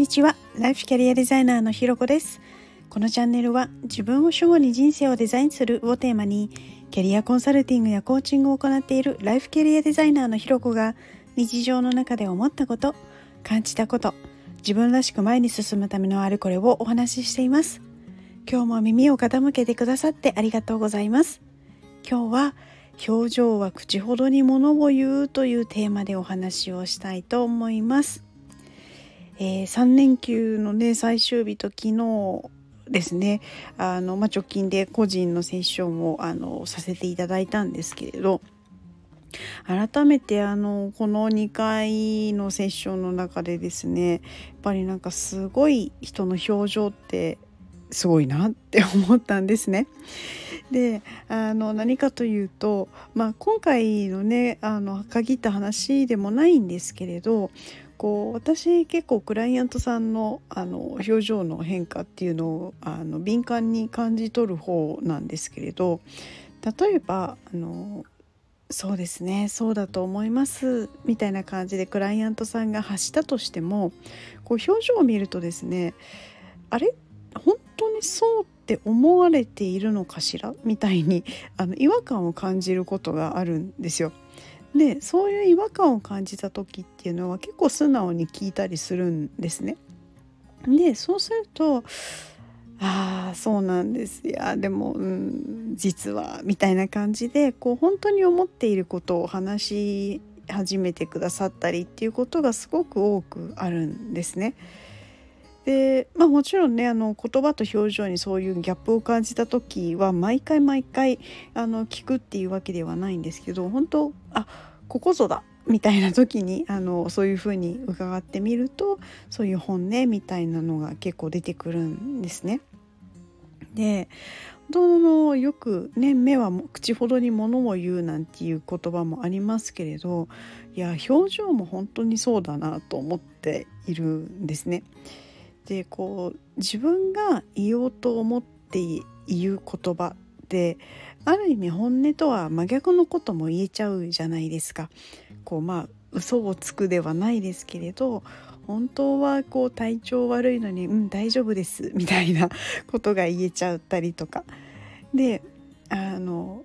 にちは。ライフキャリアデザイナーのひろこです。このチャンネルは自分を主語に人生をデザインするをテーマにキャリアコンサルティングやコーチングを行っているライフキャリアデザイナーのひろこが日常の中で思ったこと感じたこと自分らしく前に進むためのあれこれをお話ししています。今日も耳を傾けてくださってありがとうございます。今日は表情は口ほどに物を言うというテーマでお話をしたいと思います。えー、3連休のね最終日と昨日ですねあの、まあ、直近で個人のセッションをあのさせていただいたんですけれど改めてあのこの2回のセッションの中でですねやっぱりなんかすごい人の表情ってすごいなって思ったんですね。であの何かというと、まあ、今回のねあの限った話でもないんですけれどこう私結構クライアントさんのあの表情の変化っていうのをあの敏感に感じ取る方なんですけれど例えばあのそうですねそうだと思いますみたいな感じでクライアントさんが発したとしてもこう表情を見るとですねあれ？本当にそうって思われているのかしら？みたいにあの違和感を感じることがあるんですよ。でそういう違和感を感じた時っていうのは結構素直に聞いたりするんですね。でそうするとああそうなんですいやでも、うん、実はみたいな感じでこう本当に思っていることを話し始めてくださったりっていうことがすごく多くあるんですね。でまあもちろんねあの言葉と表情にそういうギャップを感じた時は毎回毎回あの聞くっていうわけではないんですけど本当あここぞだみたいな時にあのそういうふうに伺ってみるとそういう本音みたいなのが結構出てくるんですね。で本当のよくね目は口ほどに物を言うなんていう言葉もありますけれどいや表情も本当にそうだなと思っているんですね。でこう自分が言おうと思って言う言葉ってある意味本音とは真逆のことも言えちゃうじゃないですか。こうまあ嘘をつくではないですけれど本当はこう体調悪いのに「うん大丈夫です」みたいなことが言えちゃったりとか。であの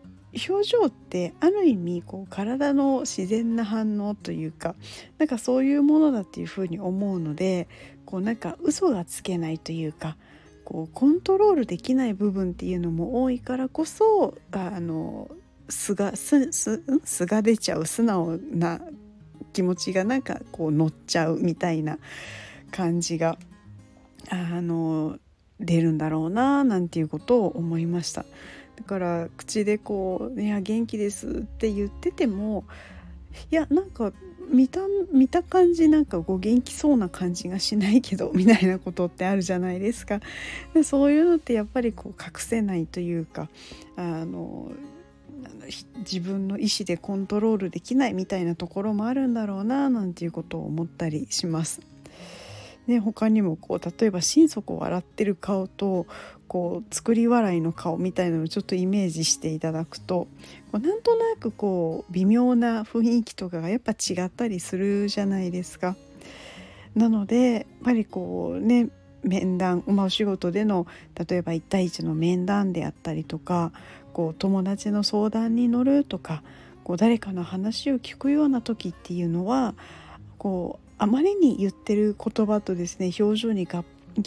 表情ってある意味こう体の自然な反応というかなんかそういうものだっていうふうに思うのでこうなんか嘘がつけないというかこうコントロールできない部分っていうのも多いからこそあの素がすす素が出ちゃう素直な気持ちがなんかこう乗っちゃうみたいな感じがあの出るんだろうななんていうことを思いました。だから口でこう「いや元気です」って言っててもいやなんか見た見た感じなんかこう元気そうな感じがしないけどみたいなことってあるじゃないですかでそういうのってやっぱりこう隠せないというかあの自分の意思でコントロールできないみたいなところもあるんだろうななんていうことを思ったりします。ね、他にもこう例えば心底笑ってる顔とこう作り笑いの顔みたいなのをちょっとイメージしていただくとこうなんとなくこう微妙な雰囲気とかがやっぱ違ったりするじゃないですか。なのでやっぱりこうね面談、まあ、お仕事での例えば1対1の面談であったりとかこう友達の相談に乗るとかこう誰かの話を聞くような時っていうのはこうあまりに言ってる言葉とですね表情にギャ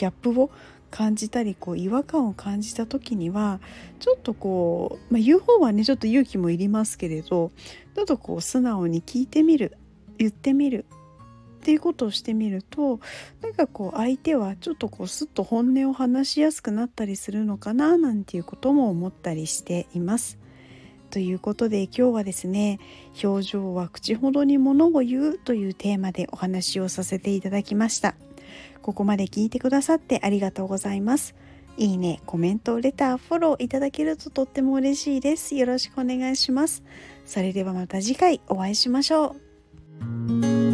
ップを感じたりこう違和感を感じた時にはちょっとこう、まあ、言う方はねちょっと勇気もいりますけれどちょっとこう素直に聞いてみる言ってみるっていうことをしてみるとなんかこう相手はちょっとこうスッと本音を話しやすくなったりするのかななんていうことも思ったりしています。ということで今日はですね表情は口ほどに物を言うというテーマでお話をさせていただきました。ここまで聞いてくださってありがとうございます。いいね、コメント、レター、フォローいただけるととっても嬉しいです。よろしくお願いします。それではまた次回お会いしましょう。